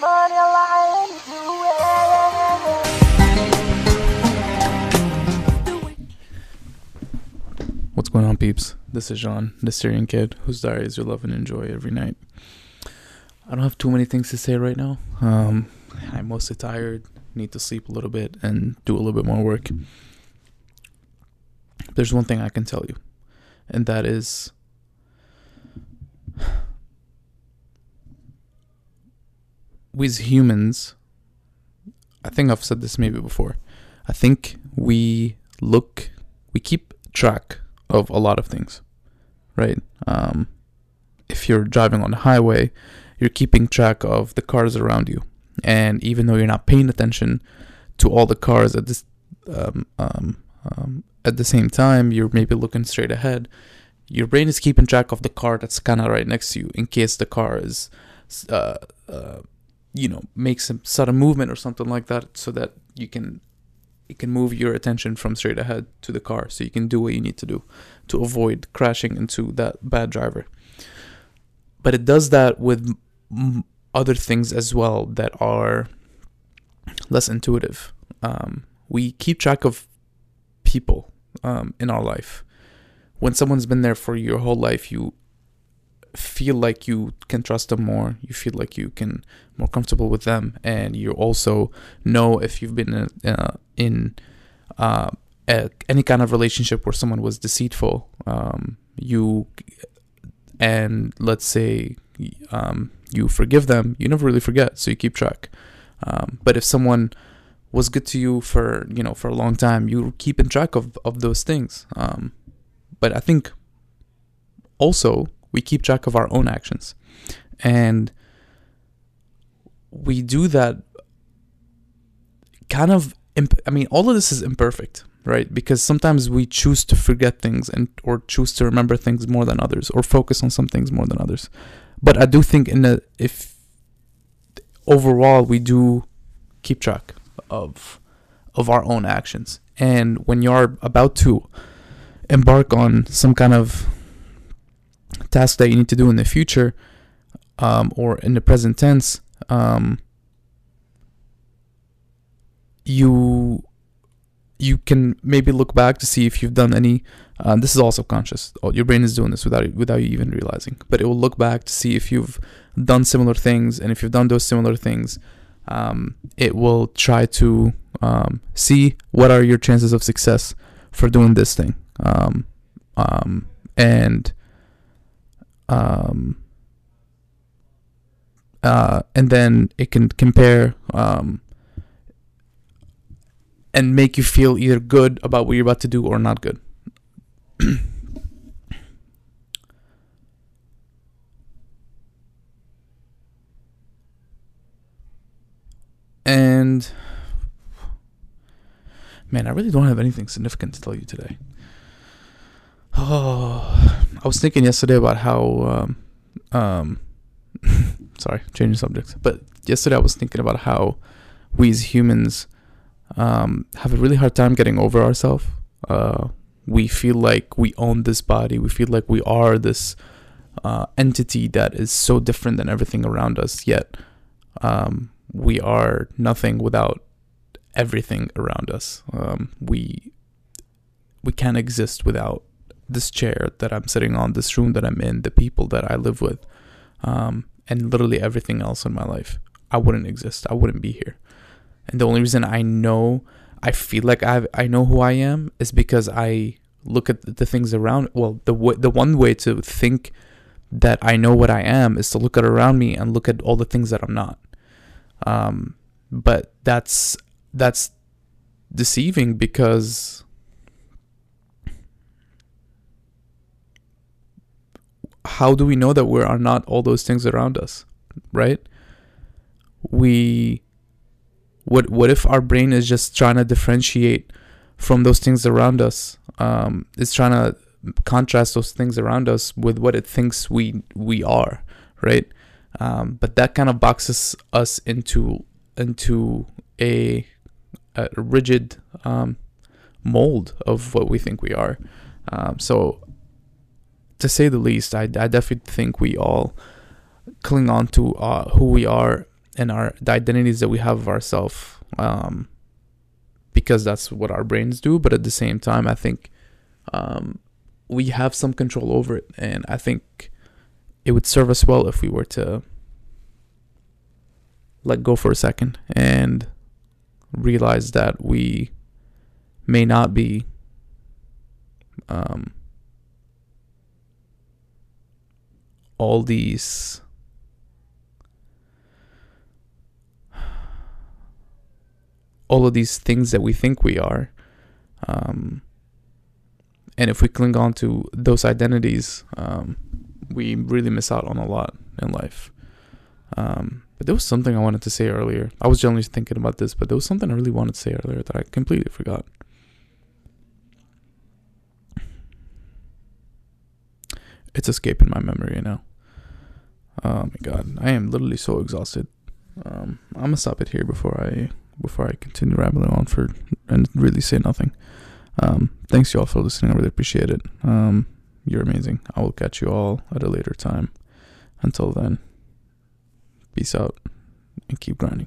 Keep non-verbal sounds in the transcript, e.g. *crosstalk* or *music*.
What's going on, peeps? This is Jean, the Syrian kid whose diaries you love and enjoy every night. I don't have too many things to say right now. Um, I'm mostly tired, need to sleep a little bit, and do a little bit more work. There's one thing I can tell you, and that is we as humans, I think I've said this maybe before. I think we look, we keep track of a lot of things, right? Um, if you're driving on the highway, you're keeping track of the cars around you, and even though you're not paying attention to all the cars at this um, um, um, at the same time, you're maybe looking straight ahead. Your brain is keeping track of the car that's kind of right next to you in case the car is, uh, uh, you know, makes a sudden movement or something like that, so that you can it can move your attention from straight ahead to the car. So you can do what you need to do to avoid crashing into that bad driver. But it does that with other things as well that are less intuitive. Um, we keep track of people um, in our life. When someone's been there for your whole life you feel like you can trust them more you feel like you can more comfortable with them and you also know if you've been in, uh, in uh, a, any kind of relationship where someone was deceitful um, you and let's say um, you forgive them you never really forget so you keep track. Um, but if someone was good to you for you know for a long time you keep in track of, of those things. Um, but i think also we keep track of our own actions. And we do that kind of imp- I mean all of this is imperfect, right? Because sometimes we choose to forget things and or choose to remember things more than others or focus on some things more than others. But I do think in the if overall we do keep track of of our own actions. And when you're about to embark on some kind of task that you need to do in the future um, or in the present tense, um, you you can maybe look back to see if you've done any. Uh, this is all subconscious. Your brain is doing this without without you even realizing. But it will look back to see if you've done similar things, and if you've done those similar things, um, it will try to um, see what are your chances of success for doing this thing. Um, um, and um, uh, and then it can compare um, and make you feel either good about what you're about to do or not good. *clears throat* and man, I really don't have anything significant to tell you today. Oh, I was thinking yesterday about how, um, um, *laughs* sorry, changing subjects. But yesterday I was thinking about how we as humans um, have a really hard time getting over ourselves. Uh, we feel like we own this body. We feel like we are this uh, entity that is so different than everything around us. Yet um, we are nothing without everything around us. Um, we we can't exist without this chair that I'm sitting on, this room that I'm in, the people that I live with, um, and literally everything else in my life. I wouldn't exist. I wouldn't be here. And the only reason I know, I feel like I I know who I am is because I look at the things around. Well, the w- the one way to think that I know what I am is to look at around me and look at all the things that I'm not. Um, but that's that's deceiving because how do we know that we are not all those things around us right? We what what if our brain is just trying to differentiate from those things around us um it's trying to contrast those things around us with what it thinks we we are right? Um but that kind of boxes us into into a, a rigid um mold of what we think we are. Um so to say the least, I, I definitely think we all cling on to uh, who we are and our the identities that we have of ourselves um, because that's what our brains do. But at the same time i think um, we have some control over it. And i think it would serve us well if we were to let go for a second and realize that we may not be um, all these all of these things that we think we are um, and if we cling on to those identities um, we really miss out on a lot in life um, but there was something I wanted to say earlier. I was generally thinking about this, but there was something I really wanted to say earlier that I completely forgot. It's escaping my memory you now. Oh my god, I am literally so exhausted. Um, I'm gonna stop it here before I before I continue rambling on for and really say nothing. Um, thanks y'all for listening. I really appreciate it. Um, you're amazing. I will catch you all at a later time. Until then, peace out and keep grinding.